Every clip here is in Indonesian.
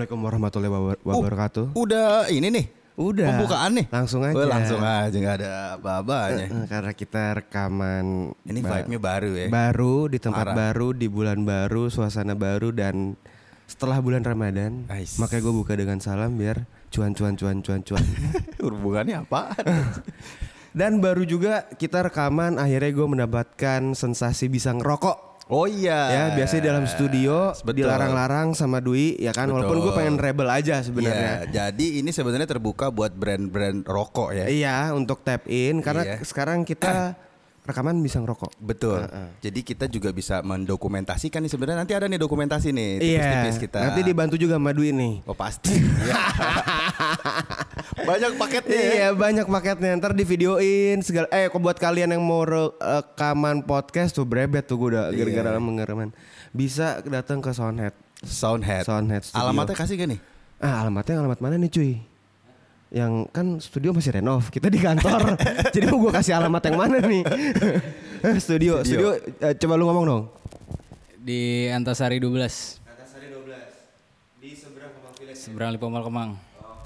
Assalamualaikum warahmatullahi wabar- wabarakatuh. Udah ini nih. Udah. Pembukaan nih. Langsung aja. Oh, langsung aja nggak ada apa-apanya. Karena kita rekaman Ini ba- vibe-nya baru ya. baru di tempat Parah. baru di bulan baru, suasana baru dan setelah bulan Ramadan. Nice. Makanya gue buka dengan salam biar cuan cuan cuan cuan cuan. Hubungannya apa? dan baru juga kita rekaman akhirnya gue mendapatkan sensasi bisa ngerokok. Oh iya. Ya biasanya dalam studio Betul. dilarang-larang sama Dwi ya kan walaupun gue Betul. pengen rebel aja sebenarnya. Iya, jadi ini sebenarnya terbuka buat brand-brand rokok ya. Iya untuk tap in karena Iya. sekarang kita rekaman bisa ngerokok. Betul. Jadi kita juga bisa mendokumentasikan nih sebenarnya nanti ada nih dokumentasi nih Iya. tipis-tipis kita. Nanti dibantu juga sama Dwi nih. Oh pasti. Banyak paketnya. ya. Iya banyak paketnya ntar di videoin segala. Eh kok buat kalian yang mau re- rekaman podcast tuh brebet tuh gue udah Iya. gara-gara mengereman. Bisa datang ke Soundhead. Soundhead. Soundhead Studio. Alamatnya kasih gak nih? Ah alamatnya alamat mana nih cuy? Yang kan studio masih renov, kita di kantor. Jadi mau gue kasih alamat yang mana nih? studio, studio. Studio. eh, coba lu ngomong dong. Di Antasari 12 Antasari 12 di seberang Kemang Village. seberang Lipomal Kemang.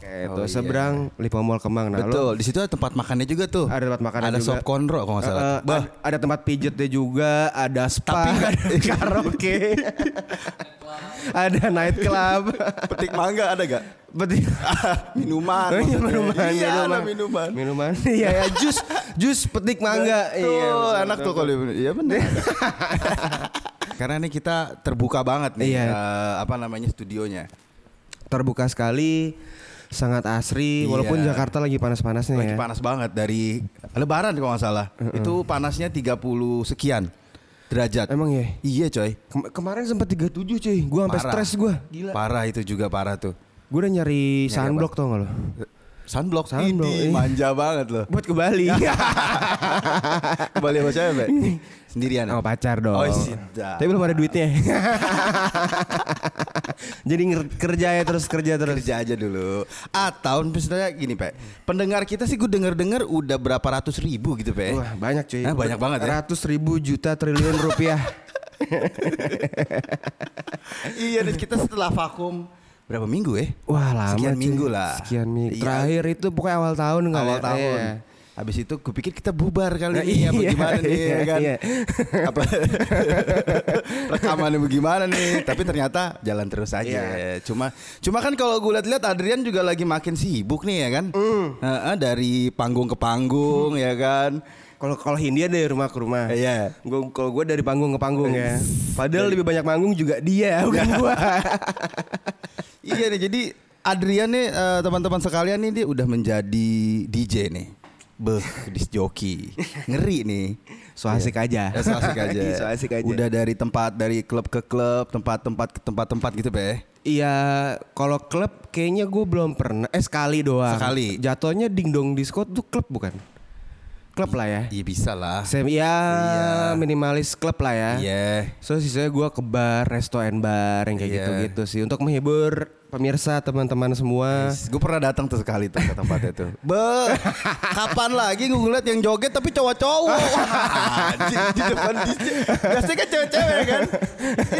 Oke, Oh, tuh iya. seberang Lipo Mall Kemang. Nah, Betul. Di situ ada tempat makannya juga tuh. ada tempat makan Ada juga. sop konro kalau nggak salah. Eh, eh, Bah, ada, ada tempat pijetnya juga, ada spa, Tapi nggak- ada karaoke, ada night club, petik mangga ada gak? Betul. minuman. Oh, iya, maksudnya. minuman, Iya, ada minuman, minuman. minuman. Iya, ya, jus, jus petik mangga. Tuh, Iya, betul, enak betul, tuh kalau Iya benar. Karena ini kita terbuka banget nih Iya. eh, apa namanya studionya. Terbuka sekali, sangat asri. Iya. Walaupun Jakarta lagi panas-panasnya Lagi ya. panas banget dari lebaran kalau nggak salah. Itu panasnya 30 sekian derajat. Emang ya. Iya coy. Kem- kemarin sempat 37 cuy. Gua sampai stres gua. Gila. Parah itu juga parah tuh. Gua udah nyari Nyari sunblock tau gak lo? Sunblock, Sunblock, Ini iya. manja banget loh. Buat ke Bali. Kembali sama siapa, Be? Sendirian. Sama pacar dong. Oh, siap. Tapi belum ada duitnya. Jadi kerja ya terus kerja terus. kerja aja dulu. Atau misalnya gini, Pe. Pendengar kita sih gue denger-denger udah berapa ratus ribu gitu, Pe. Wah banyak cuy. Nah, banyak banget ya. Ratus ribu juta triliun rupiah. iya, dan kita setelah vakum berapa minggu ya? Wah lama Sekian cuy. minggu lah. Sekian minggu. Iya. Terakhir itu pokoknya awal tahun nggak awal ya? tahun. Iya. Habis itu gue pikir kita bubar kali Nah, ini apa iya, gimana nih iya, ya kan? iya. Apa rekamannya bagaimana nih? Tapi ternyata jalan terus aja. Iya. Cuma cuma kan kalau gue lihat-lihat Adrian juga lagi makin sibuk nih ya kan? Mm. Heeh, dari panggung ke panggung ya kan? Kalau kalau Hindia dari rumah ke rumah. Iya. Gua kalau gue dari panggung ke panggung ya. Padahal lebih banyak manggung juga dia bukan gua. Iya nih jadi Adrian nih eh, teman-teman sekalian nih dia udah menjadi DJ nih. Beh, disc joki. Ngeri nih. So asik aja. Ya, so asik aja. So asik aja. Udah dari tempat dari klub ke klub, tempat-tempat ke tempat-tempat gitu, Be. Iya, kalau klub kayaknya gue belum pernah. Eh sekali doang. Sekali. Jatuhnya dingdong disco tuh klub bukan? Klub lah ya. Iya bisa lah. Sem ya Iya. minimalis klub lah ya. Iya. So sisanya gue ke bar, resto and bar yang kayak Iya. gitu-gitu sih untuk menghibur pemirsa teman-teman semua. Gue pernah datang tuh sekali tuh ke tempatnya tuh. Be, kapan lagi gue ngeliat yang joget tapi cowok-cowok. Anjing, di depan di Biasanya kan cewek-cewek kan.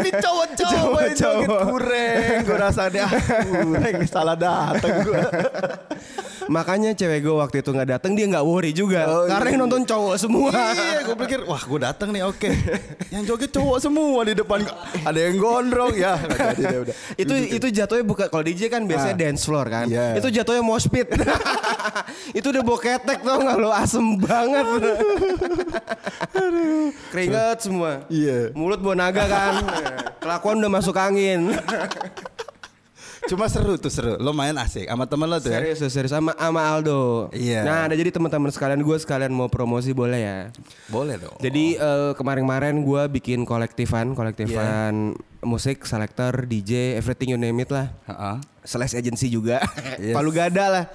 Ini cowok-cowok yang joget kureng. Gue rasanya ah, kureng salah datang gue. Makanya cewek gue waktu itu nggak datang dia nggak worry juga Oh, karena iya. yang nonton cowok semua. iya, gue pikir wah gue datang nih oke. Yang joget cowok semua di depan. Ada yang gondrong ya. nggak jadi deh, udah. itu itu jatuhnya bukan kalau DJ kan biasanya Ah. dance floor kan. Iya. Itu jatuhnya mosh pit. itu udah bau ketek tau nggak lo asem banget. Keringet semua. Iya. Mulut bau naga kan. Kelakuan udah masuk angin. Cuma seru tuh seru. Lo main asik sama temen lo tuh ya. serius serius sama sama Aldo. Iya. Nah, ada jadi teman-teman sekalian gue sekalian mau promosi boleh ya. Boleh dong. Jadi eh, kemarin-kemarin gue bikin kolektifan, kolektifan musik, selektor, DJ, everything you name it lah. Heeh. Slash agency juga. Yes. Palu gada lah.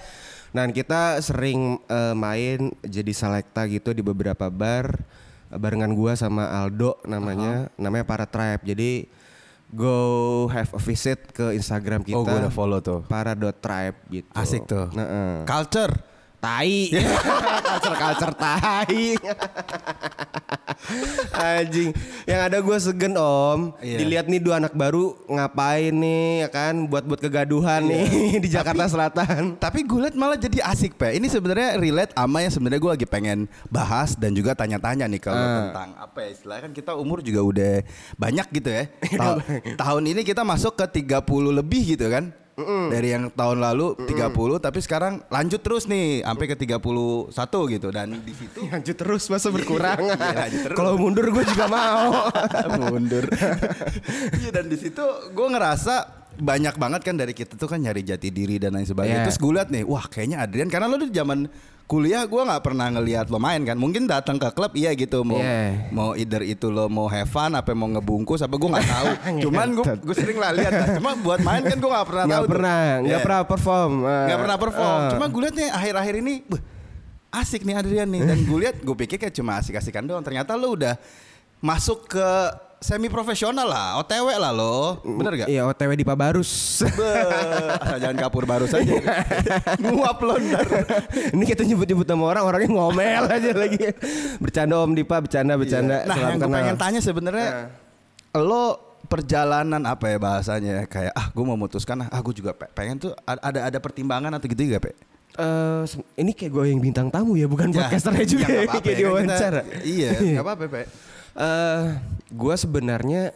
Nah kita sering eh, main jadi selekta gitu di beberapa bar barengan gua sama Aldo namanya, namanya Para Tribe. Jadi go have a visit ke Instagram kita. Oh, gue udah follow tuh. Para.tribe gitu. Asik tuh. Nah, eh. Culture. Tai. Culture-culture tai. Anjing. Yang ada gue segen om. Iya. Dilihat nih dua anak baru ngapain nih ya kan. Buat-buat kegaduhan nih di Jakarta Selatan. Tapi gue liat malah jadi asik pe. Ini sebenarnya relate sama yang sebenarnya gue lagi pengen bahas dan juga tanya-tanya nih kalau Ah. tentang apa ya istilahnya kan kita umur juga udah banyak gitu ya. Ta- tahun ini kita masuk ke 30 lebih gitu kan. Dari yang tahun lalu 30 tapi sekarang lanjut terus nih sampai ke 31 gitu dan di situ Lanjut terus masa berkurang. Iya. Kalau mundur gue juga mau. mundur. Iya dan di situ gue ngerasa banyak banget kan dari kita tuh kan nyari jati diri dan lain sebagainya. Iya. Terus gue liat nih, wah kayaknya Adrian karena lo di zaman kuliah gue nggak pernah ngelihat lo main kan. Mungkin datang ke klub iya gitu mau Iya. mau either itu lo mau have fun apa mau ngebungkus apa gue nggak tahu. Cuman gue gue sering lah lihat. lah. Cuma buat main kan gue nggak pernah tahu. Nggak pernah, nggak Iya. pernah perform. Eh, Nggak pernah perform. eh. Cuma gue liat nih akhir-akhir ini, beuh, asik nih Adrian nih. Dan gue liat, gue pikir kayak cuma asik-asikan doang. Ternyata lo udah masuk ke semi profesional lah, OTW lah lo. Bener gak? Iya OTW di Pabarus. Asal jangan kapur baru saja. Nguap lo ntar. Ini kita nyebut-nyebut sama orang, orangnya ngomel aja lagi. Bercanda Om Dipa, bercanda, bercanda. Nah Salam yang gue pengen tanya sebenarnya, lo perjalanan apa ya bahasanya kayak ah gue mau memutuskan ah gue juga pe- pengen tuh ada ada pertimbangan atau gitu gak pe? Eh, se- ini kayak gue yang bintang tamu ya, bukan Ya, podcasternya juga ya, ya, kayak diwawancara. Iya, nggak apa-apa. Eh, gue sebenarnya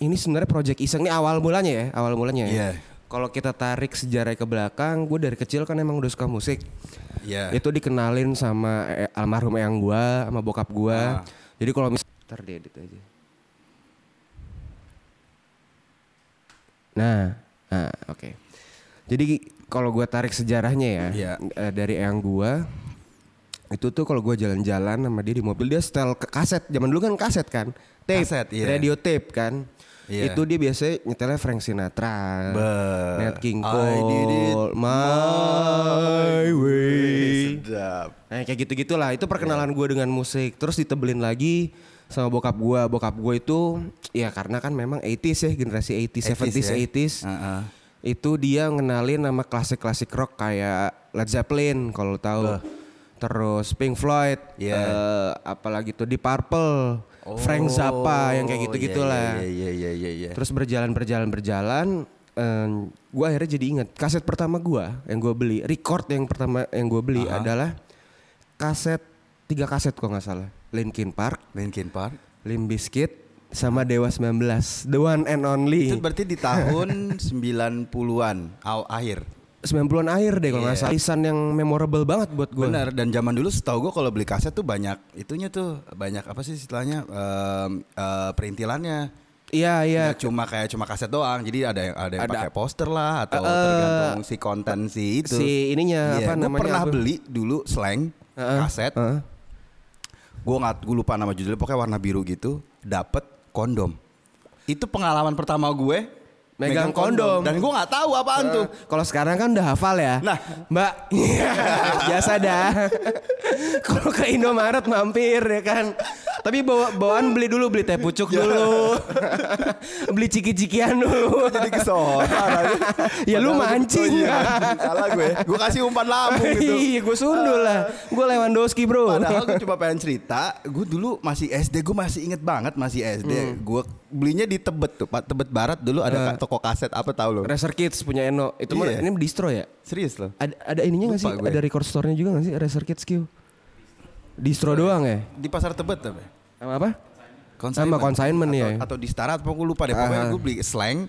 ini sebenarnya project iseng ini awal mulanya ya, awal mulanya. ya. Iya. Kalau kita tarik sejarah ke belakang, gue dari kecil kan emang udah suka musik. Iya. Itu dikenalin sama eh, almarhum eyang gue, sama bokap gue. Ah. Jadi kalau mis Ntar diedit aja. Nah, nah oke. Jadi kalau gue tarik sejarahnya ya, Iya. eh, dari eyang gue itu tuh kalau gue jalan-jalan sama dia di mobil dia setel kaset. Zaman dulu kan kaset kan? Tape. Kaset, iya. radio tape kan? Iya. itu dia biasanya nyetelnya Frank Sinatra Nat King Cole My Way. Sedap. Nah kayak gitu gitulah itu perkenalan gue dengan musik. Terus ditebelin lagi sama bokap gue bokap gue itu ya karena kan memang 80s ya generasi 80s 70s ya. 80s Heeh. itu dia ngenalin nama klasik-klasik rock kayak Led Zeppelin kalau tahu terus Pink Floyd Iya. eh, apalagi tuh di Purple Frank Zappa yang kayak gitu Oh, gitulah Iya iya iya iya iya. terus berjalan berjalan berjalan gue akhirnya jadi inget kaset pertama gue yang gue beli record yang pertama yang gue beli adalah kaset tiga kaset kok nggak salah Linkin Park Linkin Park. Limp Bizkit sama Dewa 19 the one and only Itu berarti di tahun 90-an aw- akhir. 90-an akhir deh kalau nggak Iya. salah lisan yang memorable banget buat gue Benar dan zaman dulu setahu gue kalau beli kaset tuh banyak itunya tuh banyak apa sih istilahnya em, eh, perintilannya. iya iya Nggak cuma kayak cuma kaset doang. Jadi ada yang ada yang Ada. pakai poster lah atau Eh, tergantung si konten si itu. si ininya Iya, apa gua namanya pernah apa? beli dulu slang Heeh. kaset. Heeh. Gue nggak gue lupa nama judulnya pokoknya warna biru gitu. Dapet kondom. Itu pengalaman pertama gue Megang kondom. dan gue nggak tahu apaan tuh. Kalau sekarang kan udah hafal ya. Nah. Mbak, biasa dah. Kalau ke Indomaret mampir ya kan. Tapi bawa bawaan beli dulu beli teh pucuk dulu. beli ciki-cikian dulu. Jadi kesohor. ya lu mancing. Iya, salah gue. Gue kasih umpan lambung gitu. Iya, gue sundul lah. Gue Lewandowski, Bro. Padahal gue coba pengen cerita, gue dulu masih SD, gue masih inget banget masih SD. Hmm. Gue belinya di Tebet tuh, Pak Tebet Barat dulu ada ka- toko kaset apa tahu lo? Racer Kids punya Eno. Itu mah Iya. ini distro ya? Serius lo? Ada ada ininya gak sih? Gue. Ada record store-nya juga gak sih Racer Kids Q? Distro doang ya? Di pasar Tebet apa? Sama apa? Sama consignment atau, ya. Atau di Stara apa gue lupa deh. Pokoknya gue beli slang.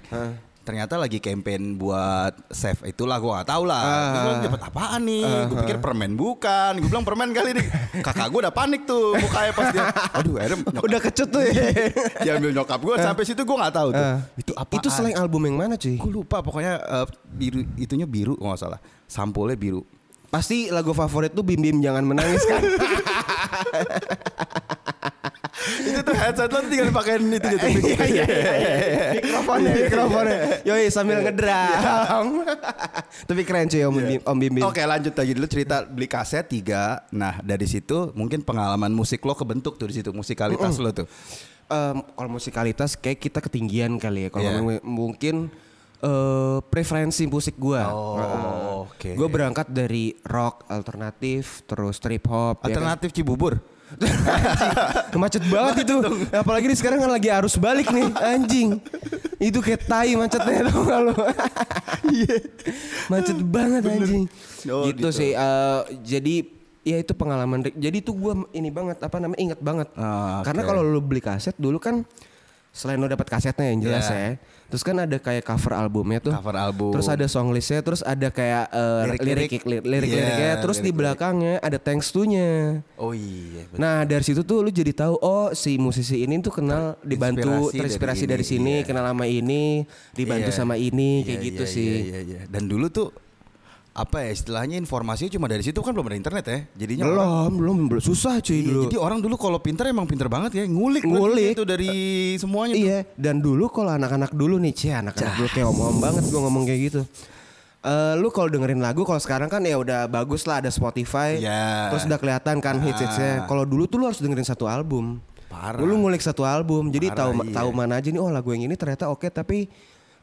Ternyata lagi campaign buat save itulah gue gak tahu lah. Ah. Gue bilang dapat apaan nih? Gue pikir permen bukan. Gue bilang permen kali nih. Kakak gue udah panik tuh mukanya pas dia. Aduh, akhirnya nyokap, Udah kecut tuh ya. diambil nyokap gue. Sampai situ gue gak tahu tuh. Ah. Itu apa? Itu selain album yang mana cuy? Gue lupa pokoknya eh, biru itunya biru kalau nggak salah. Sampulnya biru. Pasti lagu favorit tuh Bim Bim Jangan Menangis kan? itu tuh headset lo tinggal pakein itu gitu. Iya iya iya. Mikrofonnya mikrofonnya. Yoi sambil ngedram. Tapi keren cuy Om Bim Om Bim. Oke lanjut lagi dulu cerita beli kaset tiga. Nah dari situ mungkin pengalaman musik lo kebentuk tuh di situ musikalitas lo tuh. Em, kalau musikalitas kayak kita ketinggian kali ya. Kalau mu- mungkin eh preferensi musik gua. Oh, oke. Gue berangkat dari rock alternatif, terus trip hop. ya kan? Alternatif Cibubur. Macet banget itu. Apalagi nih sekarang kan lagi arus balik nih, anjing. Itu kayak tai macetnya tau gak lu? Macet banget anjing. Oh, gitu, gitu. sih. eh, jadi ya itu pengalaman. Jadi itu gue ini banget apa namanya inget banget. Ah, Karena oke. kalau lu beli kaset dulu kan selain lu dapat kasetnya yang jelas Yeah. ya. Terus kan ada kayak cover albumnya tuh. Cover album. Terus ada song listnya, terus ada kayak Lirik-lirik. lirik lirik lirik-liriknya, Iya, terus di lirik-lirik. belakangnya ada thanks to-nya. Oh iya. betul. Nah dari situ tuh lu jadi tahu oh si musisi ini tuh kenal dibantu Inspirasi terinspirasi dari dari, ini, sini, iya. kenal sama ini, dibantu Iya. sama ini kayak Iya, gitu iya, sih. Iya, iya, iya. Dan dulu tuh apa ya istilahnya informasinya cuma dari situ kan belum ada internet ya. Jadinya orang- Belum, belum, belum susah cuy Iya, dulu. jadi orang dulu kalau pinter emang pinter banget ya ngulik Ngulik. itu dari semuanya tuh. Iya, dan dulu kalau anak-anak dulu nih, cie anak-anak dulu kayak om-om banget gua ngomong kayak gitu. Eh lu kalau dengerin lagu kalau sekarang kan ya udah bagus lah ada Spotify. Iya. Terus udah kelihatan kan Ah. hits-hitsnya. Kalau dulu tuh lu harus dengerin satu album. Parah. Lu ngulik satu album. Jadi Parah, tahu iya. tahu mana aja nih oh lagu yang ini ternyata oke tapi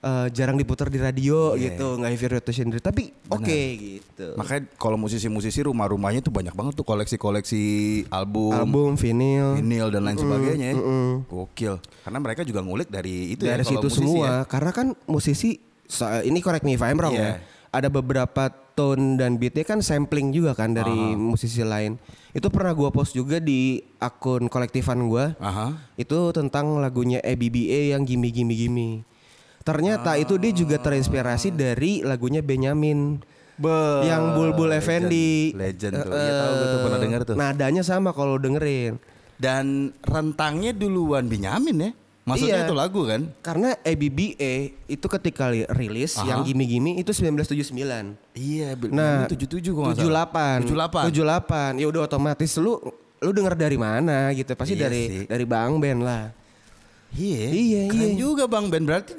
eh, jarang diputar di radio Iya. gitu, nggak heavy rotation tapi oke gitu. Makanya kalau musisi-musisi rumah-rumahnya tuh banyak banget tuh koleksi-koleksi album, album vinyl vinyl dan lain sebagainya ya. mm-mm. Gokil. Karena mereka juga ngulik dari itu ya dari kalau situ musisi semua ya. karena kan musisi so- ini correct me if I'm wrong Iya. ya ada beberapa tone dan beatnya kan sampling juga kan dari musisi lain itu pernah gua post juga di akun kolektifan gua Aha. itu tentang lagunya ABBA yang Gimme Gimme Gimme ternyata itu dia juga terinspirasi dari lagunya Benyamin Be- yang Bulbul legend. Effendi Legend tuh. Eh, Iya tahu gue tuh pernah denger tuh. nadanya sama kalau dengerin Dan rentangnya duluan Benyamin ya. Maksudnya Iya. itu lagu kan? Karena ABBA itu ketika li- rilis Aha. yang Gimme itu 1979. Iya, Nah, 77 gua nggak salah. 78. 78. 78. Ya udah otomatis lu lu denger dari mana gitu. Pasti Iya dari sih. dari Bang Ben lah. Iya, Iya, keren iya. juga Bang Ben. Berarti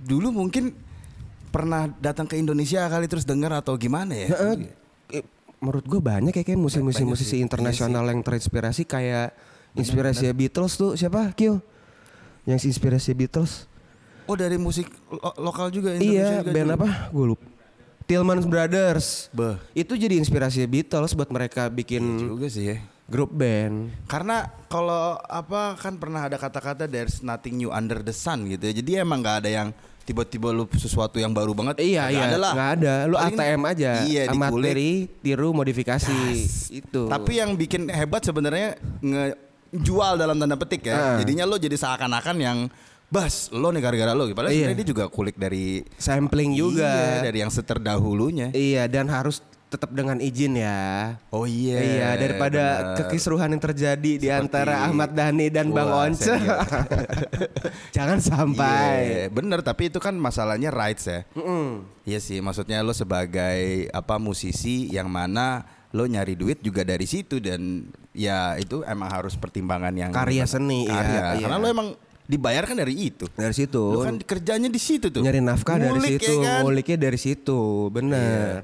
dulu mungkin pernah datang ke Indonesia kali terus dengar atau gimana ya? Heeh. Eh, menurut gue banyak ya kayak musisi-musisi Banyak musisi sih. internasional yang terinspirasi kayak inspirasi Beatles tuh siapa? Kyo. Yang inspirasi Beatles. Oh dari musik lo- lokal juga Iya, juga band dulu. apa? Gue lupa. Tillman Brothers. Beh. Itu jadi inspirasi Beatles buat mereka bikin Juga sih ya. grup band. Karena kalau apa kan pernah ada kata-kata there's nothing new under the sun gitu ya. Jadi emang nggak ada yang tiba-tiba lu sesuatu yang baru banget. Iya Nggak iya, ada lah. nggak ada. Lu Paling- ATM aja. Iya. Amateri, tiru, modifikasi. Itu. Tapi yang bikin hebat sebenarnya ngejual dalam tanda petik ya. Ah. Jadinya lo jadi seakan-akan yang Bas, lo nih gara-gara lo. Padahal Iya. sebenarnya dia juga kulik dari sampling juga. Iya, dari yang seterdahulunya. Iya, dan harus tetap dengan izin ya. Oh iya. Iya, daripada benar. kekisruhan yang terjadi di antara Ahmad Dhani dan Bang Once. Jangan sampai. Iya, bener tapi itu kan masalahnya rights ya. Iya sih, maksudnya lo sebagai apa musisi yang mana lo nyari duit juga dari situ dan ya itu emang harus pertimbangan yang Karya seni, iya, karya. iya. Karena lo emang dibayar kan dari itu. Dari situ. Lo kan kerjanya di situ tuh. nyari nafkah dari Ngulik, situ, ya kan? nguliknya dari situ. Bener.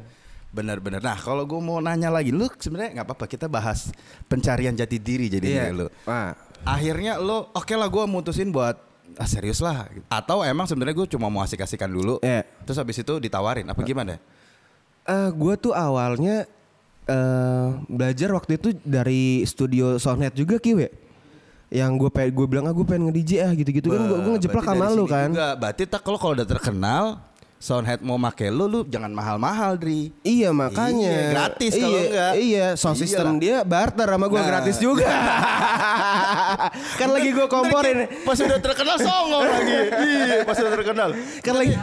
Bener-bener. Nah kalau gue mau nanya lagi, lu sebenarnya nggak apa-apa kita bahas pencarian jati diri jadi Iya. lo. Wah, Akhirnya lo oke lah gue mutusin buat ah serius lah. Atau emang sebenarnya gue cuma mau asik-asikan dulu. Iya. Terus habis itu ditawarin apa gimana? Eh, gue tuh awalnya eh belajar waktu itu dari studio Soundhead juga kiwe. Yang gue pengen gue bilang ah gue pengen nge-DJ ah gitu-gitu kan gue gue ngejeplak sama lu kan. Juga. Berarti tak kalau kalau udah terkenal Soundhead mau make lu lu jangan mahal-mahal Dri. Iya makanya Iya, gratis kalau iya, enggak. Iya sound system Iyalah. dia barter sama gue Nah. gratis juga Kan lagi gue komporin Pas udah terkenal songong lagi. Iya, pas udah terkenal. Kan lagi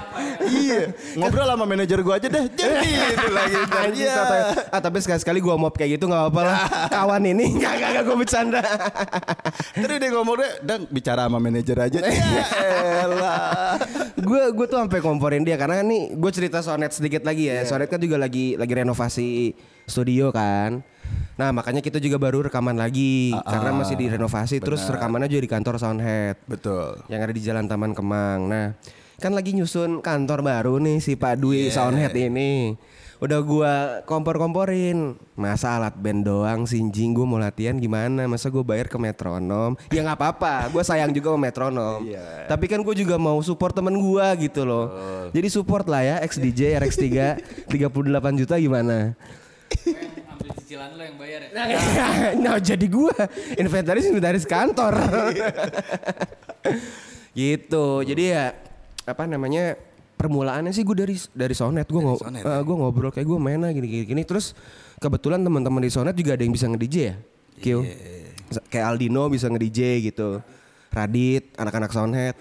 iya. Ngobrol sama manajer gua aja deh. Jadi itu lagi. Iya. Ah tapi sekali-sekali gue mop kayak gitu gak apa-apa lah Kawan ini Gak gak gak gue bercanda Terus dia ngomong deh, dan bicara sama manajer aja. Ya elah. Gue gue tuh sampai komporin dia Karena nih gue cerita Sonet sedikit lagi ya Sonet kan juga lagi lagi renovasi studio kan Nah makanya kita juga baru rekaman lagi Ah, Karena ah, masih direnovasi Terus benar. rekamannya juga di kantor Soundhead Betul. yang ada di Jalan Taman Kemang. Nah, kan lagi nyusun kantor baru nih si Pak Dwi Iya. Soundhead ini. Udah gua kompor-komporin. Masa alat band doang sinjing gua mau latihan gimana? Masa gua bayar ke metronom? Ya nggak apa-apa, gua sayang juga sama metronom. Iya. Tapi kan gua juga mau support temen gua gitu loh. Jadi support lah ya XDJ RX3 38 juta gimana? Ambil cicilan lo yang bayar ya. nah jadi gua inventaris inventaris kantor. gitu. Jadi ya apa namanya permulaannya sih gue dari dari Sonet. Gue ngo Sonet, eh, gua ngobrol kayak gue main gini gini, gini. terus kebetulan teman-teman di Sonet juga ada yang bisa nge-DJ ya Kyo kayak Aldino bisa nge-DJ gitu. Radit anak-anak Sonet.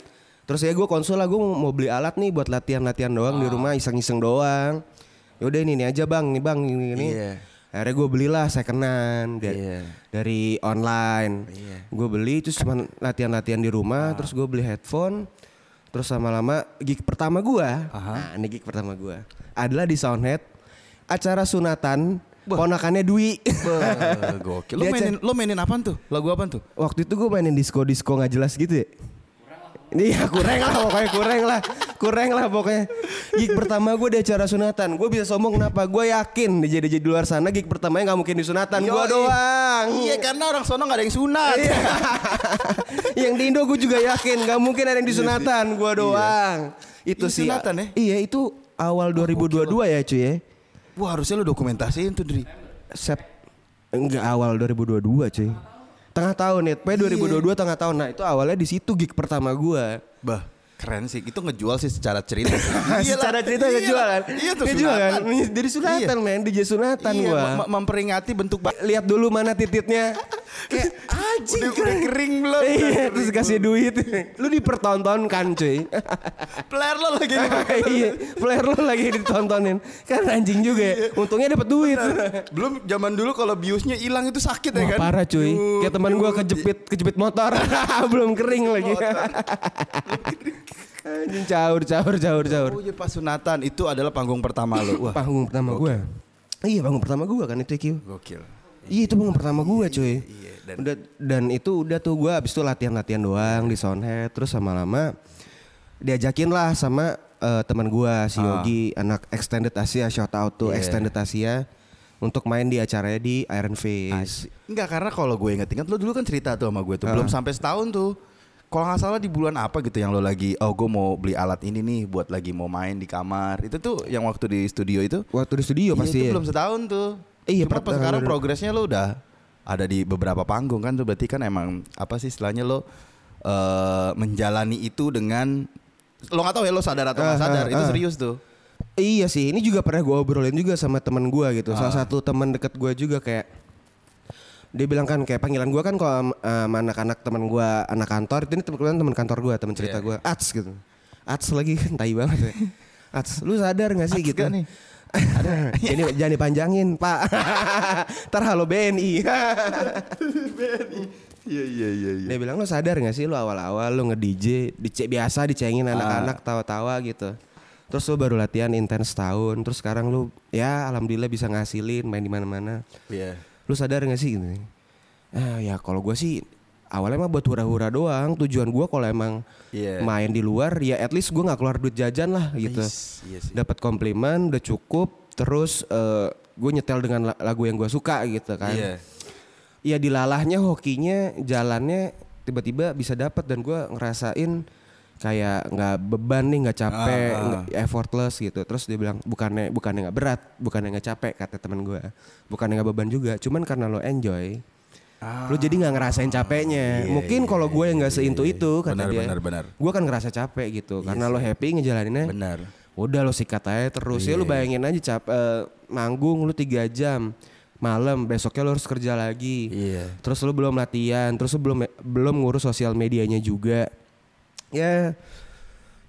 Terus ya gue konsul lah gue mau beli alat nih buat latihan-latihan doang di rumah iseng-iseng doang. Yaudah ini nih aja bang. Nih bang ini ini. Iya. akhirnya gue belilah secondan dari, Iya. dari online. Iya. gue beli terus cuma latihan-latihan di rumah terus gue beli headphone terus lama-lama gig pertama gue nah ini gig pertama gue adalah di Soundhead acara sunatan ponakannya Dwi Gokil. Lo mainin lo mainin apaan tuh? Lagu apaan tuh? waktu itu gue mainin disco disco nggak jelas gitu ya Iya kurang lah pokoknya kurang lah kurang lah pokoknya gig pertama gue di acara sunatan gue bisa sombong kenapa gue yakin di jadi di luar sana gig pertamanya nggak mungkin di sunatan gue doang Iya karena orang sono gak ada yang sunat. Iya. yang di Indo gue juga yakin nggak mungkin ada yang di sunatan gue doang. Itu Ini sih. sunatan ya? Iya itu awal 2022 ya cuy ya. Wah harusnya lo dokumentasiin tuh Dri. Sep enggak awal 2022 cuy. Tengah tahun ya, P 2022 tengah tahun. Nah, itu awalnya di situ gig pertama gua. Bah keren sih. Itu ngejual sih secara cerita. Secara cerita Iyalah. ngejual kan? Iya tuh Ngejual kan? sunatan. Dari sunatan men, DJ sunatan Iya, gua. mem- memperingati bentuk Lihat dulu mana tititnya. Kayak anjing Udah- udah kering belum? Iya, terus kasih duit. Lu dipertontonkan cuy. player lo lagi. iya, flare lu lagi ditontonin. Kan anjing juga ya. Untungnya dapat duit. Belum zaman dulu kalau biusnya hilang itu sakit ya Wah, kan? parah cuy. Kayak teman gua duh. kejepit kejepit motor. Belum kering lagi. Anjing caur caur caur caur. Oh iya pas sunatan itu adalah panggung pertama lo. Wah Panggung pertama gua. Iya, panggung pertama gua kan itu Q. gokil. Iya, itu panggung pertama gua cuy. Iya, dan- Udah dan itu udah tuh gua abis itu latihan-latihan doang di Soundhead terus lama-lama diajakin lah sama eh, teman gua si Yogi anak Extended Asia shout out to Ah. Iya. Extended Asia untuk main di acaranya di Iron Face. Enggak karena kalau gue inget-inget lo dulu kan cerita tuh sama gue tuh Ah. belum sampai setahun tuh. Kalau nggak salah di bulan apa gitu yang lo lagi oh gue mau beli alat ini nih buat lagi mau main di kamar. Itu tuh yang waktu di studio itu. Waktu di studio Iya, pasti itu ya. belum setahun tuh. Iya, Cuma pas sekarang progresnya lo udah ada di beberapa panggung kan tuh berarti kan emang apa sih istilahnya lo eh, menjalani itu dengan lo nggak tahu ya lo sadar atau nggak Ah, sadar itu ah. serius tuh. Iya sih, ini juga pernah gue obrolin juga sama teman gue gitu. Ah. Salah satu teman deket gue juga kayak dia bilang kan kayak panggilan gue kan kalau sama anak-anak teman gue anak kantor itu ini teman teman kantor gue teman cerita Iya. gue Ats gitu Ats lagi kan tai banget ya Ats lu sadar gak sih Ats gitu gak nih? Jadi jangan dipanjangin pak Ntar halo BNI Iya iya iya. Dia bilang lu sadar gak sih lu awal-awal lu nge-DJ dice biasa dicengin Ah. anak-anak tawa-tawa gitu. Terus lu baru latihan intens tahun, terus sekarang lu ya alhamdulillah bisa ngasilin main di mana-mana. Iya. Lu sadar gak sih gitu? Ah ya kalau gua sih awalnya mah buat hura-hura doang. Tujuan gua kalau emang Iya. main di luar ya at least gua nggak keluar duit jajan lah gitu. Is, Iya sih. Dapat komplimen udah cukup, terus eh gue nyetel dengan la- lagu yang gua suka gitu kan Iya. ya dilalahnya hokinya jalannya tiba-tiba bisa dapat dan gua ngerasain kayak nggak beban nih nggak capek Ah, ah. nggak- effortless gitu terus dia bilang bukannya bukannya nggak berat bukannya nggak capek kata teman gua bukannya nggak beban juga cuman karena lo enjoy lo jadi nggak ngerasain capeknya Iya, mungkin iya, kalau gue yang nggak iya, seintu iya. itu kata Benar, dia benar, benar. gue kan ngerasa capek gitu karena lo happy ngejalaninnya Benar. udah lo sikat aja terus ya Iya, lo bayangin aja cap eh, manggung lu tiga jam malam besoknya lo harus kerja lagi Iya. terus lu belum latihan terus lu belum belum ngurus sosial medianya juga ya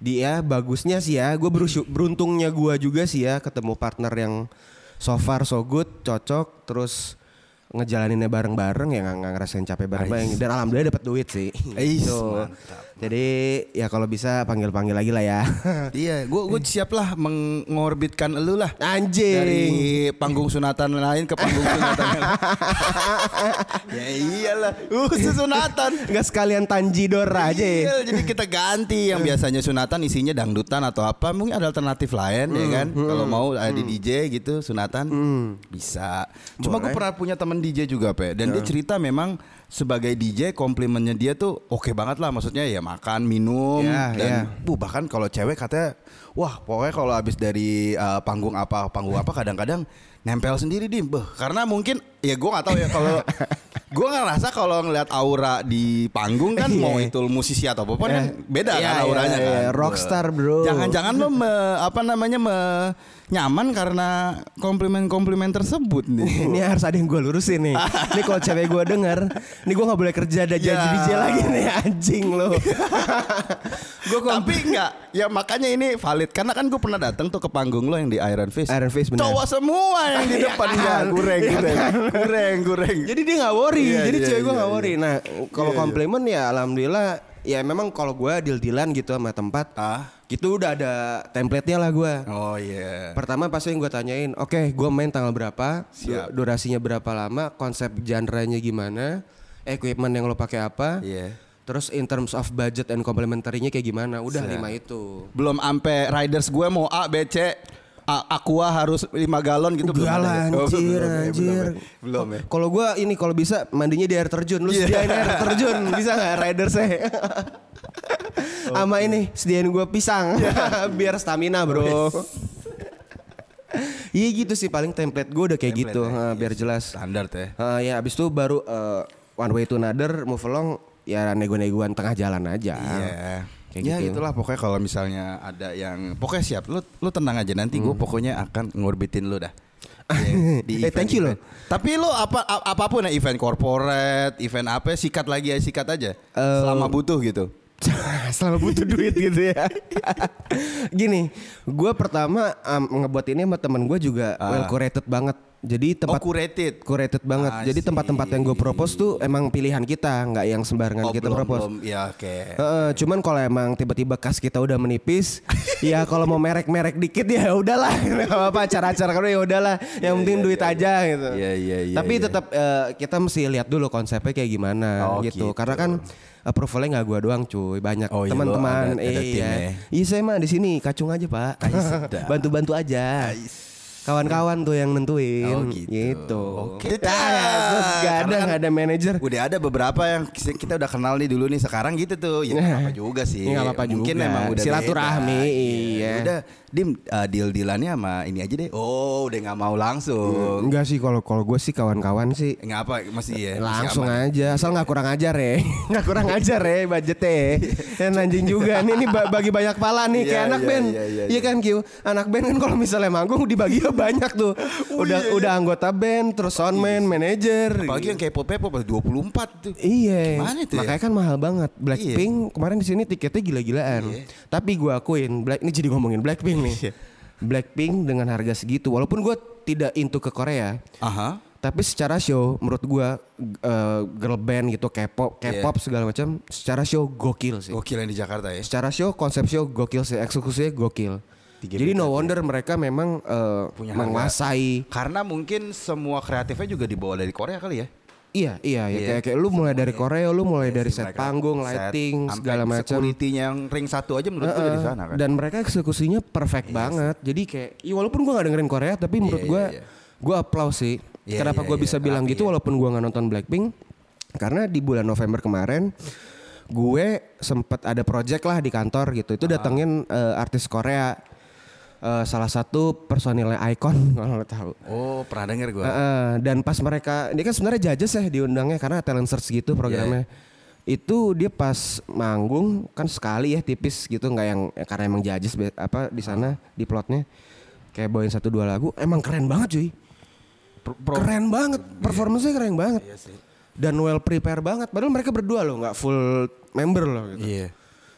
dia bagusnya sih ya. Gue beruntungnya gue juga sih ya ketemu partner yang so far so good cocok terus ngejalaninnya bareng-bareng ya nggak ngerasain capek bareng-bareng dan alhamdulillah dapat duit sih. Ais, Gitu. mantap. Jadi ya kalau bisa panggil-panggil lagi lah ya. Iya, gue gue siap lah mengorbitkan elu lah. Anjing. Dari panggung sunatan lain ke panggung sunatan lain. ya iyalah, khusus sunatan. Nggak sekalian tanjidor aja ya. Iya, jadi kita ganti yang biasanya sunatan isinya dangdutan atau apa, mungkin ada alternatif lain ya kan. Kalau mau ada di DJ gitu sunatan bisa. Cuma gue pernah punya teman DJ juga, Pe, dan dia cerita memang sebagai DJ komplimennya dia tuh oke banget lah. Maksudnya ya makan minum Ya, dan ya. Bu bahkan kalau cewek katanya wah pokoknya kalau habis dari uh, panggung apa panggung apa kadang-kadang nempel sendiri dim. Beh, karena mungkin ya gue nggak tahu ya kalau gue ngerasa kalau ngeliat aura di panggung kan mau itu musisi atau apa pun kan beda Iya, kan iya, auranya iya, kan rockstar, bro. jangan-jangan lo me- apa namanya me- nyaman karena komplimen-komplimen tersebut nih Ini harus ada yang gue lurusin nih. Ini kalau cewek gue denger, ini gue nggak boleh kerja ada jadi Ya. DJ lagi nih anjing lo. gue tapi enggak ya makanya ini valid karena kan gue pernah datang tuh ke panggung lo yang di Iron Fist Iron Fist, benar. cowok semua yang di depan enggak goreng goreng goreng goreng Jadi dia nggak worry, Iya, jadi iya, cewek gue iya, nggak iya. worry. Nah kalau Iya, iya. komplimen ya alhamdulillah ya memang kalau gue deal-dealan gitu sama tempat, Ah. gitu udah ada template-nya lah gue. oh iya Pertama pasti yang gue tanyain, oke gue main tanggal berapa, Siap. durasinya berapa lama, konsep genre-nya gimana, equipment yang lo pakai apa, Iya. terus in terms of budget and complementary-nya kayak gimana, udah Siap. lima itu. belum ampe riders gue mau A B C Aqua harus 5 galon gitu Enggak belum lah ya? Oh, anjir, belum ya, anjir. belum ya. ya Kalau gue ini kalau bisa mandinya di air terjun, lu Iya. sediain air terjun, bisa nggak riders Sama ini sediain gue pisang, biar stamina bro. Iya gitu sih paling template gue udah kayak Template gitu, ya, iya biar sih. jelas. standar ya Ah, ya abis itu baru eh, one way to another, move along, ya nego-negoan tengah jalan aja. Iya. Kayak ya gitu. itulah pokoknya kalau misalnya ada yang pokoknya siap lu lu tenang aja nanti Hmm. gue pokoknya akan ngorbitin lu dah. Iya, Eh, thank you loh. Tapi lu apa apa pun ya event corporate, event apa sikat lagi ya sikat aja. Eh, Selama butuh gitu. Selama butuh duit gitu ya. Gini, gue pertama um, ngebuat ini sama temen gue juga Ah. well curated banget. Jadi tempat oh curated. curated banget. I Jadi tempat-tempat yang gue propose tuh emang pilihan kita, nggak yang sembarangan Oh, kita belum, propose. belum. Ya oke. Heeh, cuman kalau emang tiba-tiba kas kita udah menipis, ya kalau mau merek-merek dikit ya udahlah, nggak apa-apa acara-acara kan ya udahlah, yang penting duit aja gitu. Iya, iya, iya, Tapi iya. tetap eh, kita mesti lihat dulu konsepnya kayak gimana Oh, gitu. gitu. Karena kan approvalnya nggak gua doang cuy, banyak Oh, iya, teman-teman. lo ada- ada tim ya. iya, iya saya mah di sini kacung aja pak, bantu-bantu aja. Kawan-kawan tuh yang nentuin, Oh, gitu. Oke. Ya, ya, terus nggak ada kan- nggak ada manajer. Udah ada beberapa yang kita udah kenal nih dulu nih sekarang gitu tuh. Ya nggak apa juga sih. Ya, nggak apa-apa Mungkin juga. emang udah Silaturahmi, beda. iya. Udah dim uh, deal-dealannya sama ini aja deh. Oh, udah nggak mau langsung. Enggak sih kalau kalau gue sih kawan-kawan sih Nggak apa masih ya. masih langsung aman. aja asal nggak kurang ajar ya nggak kurang ajar ya budgetnya dan anjing juga nih ini ba- bagi banyak pala nih kayak Iya, anak iya, band iya, iya, iya kan Q anak band kan kalau misalnya manggung dibagi banyak tuh udah iya, udah anggota band terus soundman manajer Apalagi yang kayak pop-pop 24 tuh. Iya, Gimana itu ya? makanya kan mahal banget. Blackpink kemarin di sini tiketnya gila-gilaan. Iya. Tapi gue akuin, Black ini jadi ngomongin Blackpink nih. Blackpink dengan harga segitu, walaupun gue tidak into ke Korea, Aha. tapi secara show menurut gua eh, girl band gitu K-pop, K-pop segala macam secara show gokil sih. Gokil yang di Jakarta ya. Secara show konsep show gokil sih, eksekusinya gokil. Tiga Jadi no beda wonder mereka memang eh, Punya harga. menguasai. Karena mungkin semua kreatifnya juga dibawa dari Korea kali ya. Iya, iya, ya Iya. kayak kayak lu mulai dari Korea, lu mulai dari set Mereka panggung, set, lighting, sampai segala macam. Security-nya yang ring satu aja menurut gue Heeh. dari sana kan. Dan mereka eksekusinya perfect banget. Jadi kayak, ya walaupun gua gak dengerin Korea, tapi menurut Iya, gua, iya, iya. gua applause sih. Iya, Kenapa iya, gua iya. bisa bilang Rapi gitu ya. walaupun gua nggak nonton Blackpink? Karena di bulan November kemarin, gue sempet ada project lah di kantor gitu. Itu datengin eh, artis Korea, Eh, salah satu personilnya Icon kalau lo tahu. Oh, pernah denger gue. Heeh, dan pas mereka ini kan sebenarnya judges ya diundangnya karena talent search gitu programnya. Itu dia pas manggung kan sekali ya tipis gitu nggak yang ya karena emang be- apa di sana di plotnya kayak bawain satu dua lagu emang keren banget cuy. Keren banget, performance-nya keren banget. Dan well prepare banget. Padahal mereka berdua loh, nggak full member loh gitu. Iya.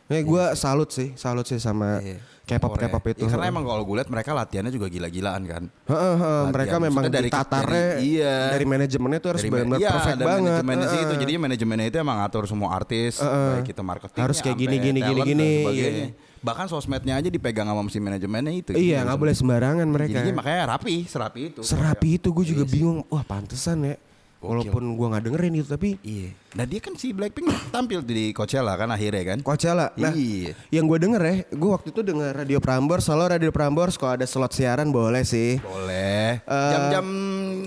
Ya gue salut sih, salut sih sama Iya. K-pop. K-pop itu. Ya, karena emang kalau gue lihat mereka latihannya juga gila-gilaan kan. Heeh, heeh, Latihan. mereka memang dari- ditatarnya dari- iya. dari manajemennya tuh harus Dari benar-benar iya, perfect banget. manajemennya sih itu jadinya manajemennya itu emang atur semua artis, baik itu marketing Harus kayak gini, gini, gini, gini, iya. Bahkan sosmednya aja dipegang sama si manajemennya itu. Iya, nggak boleh sembarangan mereka. Jadinya makanya rapi, serapi itu. Serapi itu gue Iya juga bingung. Wah pantesan ya. Walaupun gue nggak dengerin itu tapi Iya. Nah dia kan si Blackpink tampil di Coachella kan akhirnya kan. Coachella. Nah, Iya. yang gue denger ya, gue waktu itu denger Radio Prambors. Selalu Radio Prambors kalau ada slot siaran boleh sih. Boleh. Eh, Jam-jam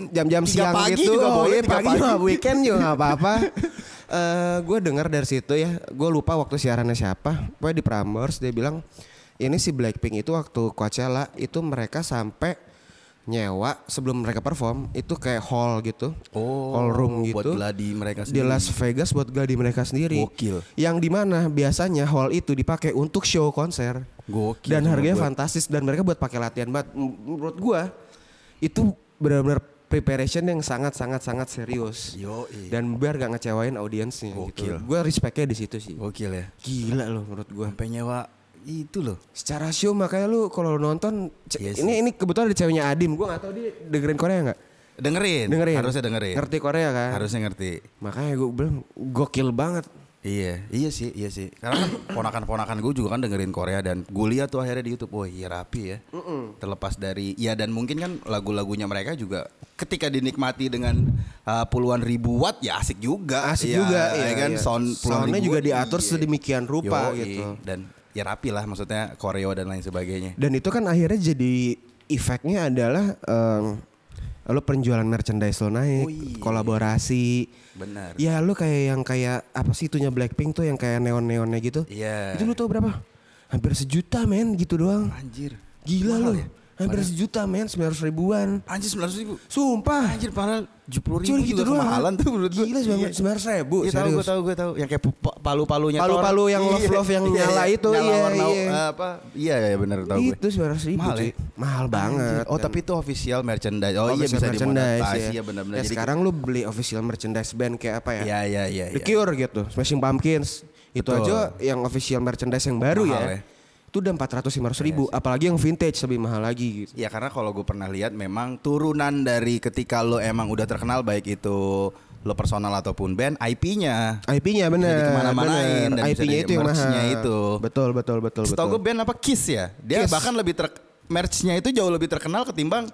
jam-jam tiga siang pagi gitu. juga oh, boleh. iya, pagi pagi. juga weekend juga nggak apa-apa. Eh, gue dengar dari situ ya, gue lupa waktu siarannya siapa. Pokoknya di Prambors dia bilang ini si Blackpink itu waktu Coachella itu mereka sampai nyewa sebelum mereka perform itu kayak hall gitu, Oh, hall room buat gitu gladi mereka di sendiri. Las Vegas buat gladi mereka sendiri. Gokil. Yang di mana biasanya hall itu dipakai untuk show konser. Gokil. Dan harganya buat- fantastis dan mereka buat pakai latihan banget. Menurut gua itu benar-benar preparation yang sangat sangat sangat serius. Yoi. Dan biar gak ngecewain audiensnya gitu. Gokil. Gue respectnya di situ sih. Gokil ya. Gila loh menurut gua. Sampai nyewa itu loh. Secara show makanya lu kalau nonton ce- Iya ini ini kebetulan ada ceweknya Adim. Gua gak tahu dia dengerin Korea nggak? Dengerin. Dengerin. Harusnya dengerin. Ngerti Korea kan? Harusnya ngerti. Makanya gue bilang gokil banget. Iya, iya sih, iya sih. Karena kan ponakan-ponakan gue juga kan dengerin Korea dan gue lihat tuh akhirnya di YouTube, wah iya rapi ya. Terlepas dari, ya dan mungkin kan lagu-lagunya mereka juga ketika dinikmati dengan uh, puluhan ribu watt ya asik juga. Asik Iya, juga ya iya, kan iya. sound puluhan Soundnya ribu juga diatur iya. sedemikian rupa Yoi, gitu. Dan ya rapi lah maksudnya koreo dan lain sebagainya. Dan itu kan akhirnya jadi efeknya adalah em, lo penjualan merchandise lo naik, Oh iya. kolaborasi. Benar. Ya lo kayak yang kayak apa sih itunya Blackpink tuh yang kayak neon-neonnya gitu. Iya. Itu lo tau berapa? Hampir sejuta men gitu doang. Anjir. Gila Mahal lo. ya? Hampir sejuta men, 900 ribuan. Anjir 900 ribu. Sumpah. Anjir padahal 70 ribu Cuma juga gitu doang. kemahalan tuh menurut gue. Gila 900 ribu. Iya tahu gue tahu gue tahu yang kayak pa- palu-palunya Palu-palu yang Iya, love-love yang iya, nyala iya. itu, Nyala iya, warna iya. eh, apa? Iya ya benar tahu gue. Itu 900 ribu Mahal ya? Mahal banget. Oh tapi itu official merchandise. Oh, iya official bisa merchandise dimonetasi ya benar-benar. Ya, Jadi sekarang lu beli official merchandise band kayak apa ya? Iya iya iya. The iya. Cure gitu, Smashing Pumpkins. Itu aja yang official merchandise yang baru Mahal ya. Ya. Itu udah 400 500 ribu, apalagi yang vintage lebih mahal lagi gitu. Ya karena kalau gue pernah lihat memang turunan dari ketika lo emang udah terkenal baik itu lo personal ataupun band, IP-nya. IP-nya bener. Bener. dan IP-nya itu yang mahal. itu. Betul betul betul Setahu betul. gue band apa Kiss ya. Dia Kiss. bahkan lebih ter merch-nya itu jauh lebih terkenal ketimbang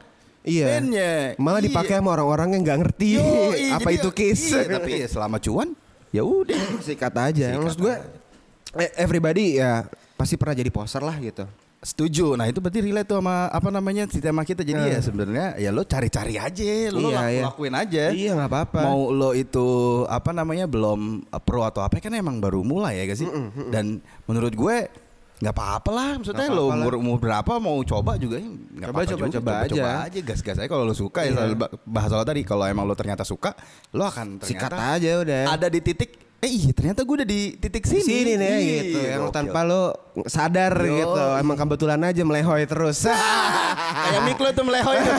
Iya. bandnya. Malah Iya. dipakai sama orang-orang yang nggak ngerti Yoi, apa jadi- itu kiss. Iya, tapi ya selama cuan ya udah. sikat aja. Sikat Maksud gue eh, everybody ya pasti pernah jadi poser lah gitu. Setuju. Nah itu berarti relate tuh sama apa namanya si tema kita. Jadi ya sebenarnya ya lo cari-cari aja, lo Iya, laku- iya. lakuin aja. Iya nggak apa-apa. Mau lo itu apa namanya belum uh, pro atau apa kan emang baru mulai ya gak sih? Dan menurut gue nggak apa-apa lah. Maksudnya Nggak lo apa-apa lah. umur umur berapa mau coba juga ya nggak Coba, apa-apa coba, juga. coba aja. aja. Gas-gas aja kalau lo suka ya. Iya. Bahas soal tadi kalau emang lo ternyata suka, lo akan Sikat ternyata aja udah. ada di titik. Eh iya ternyata gue udah di titik sini. sini nih Iya, gitu yang gokil. tanpa lo sadar Yo. gitu emang kebetulan aja melehoy terus Kayak mik lo tuh melehoy.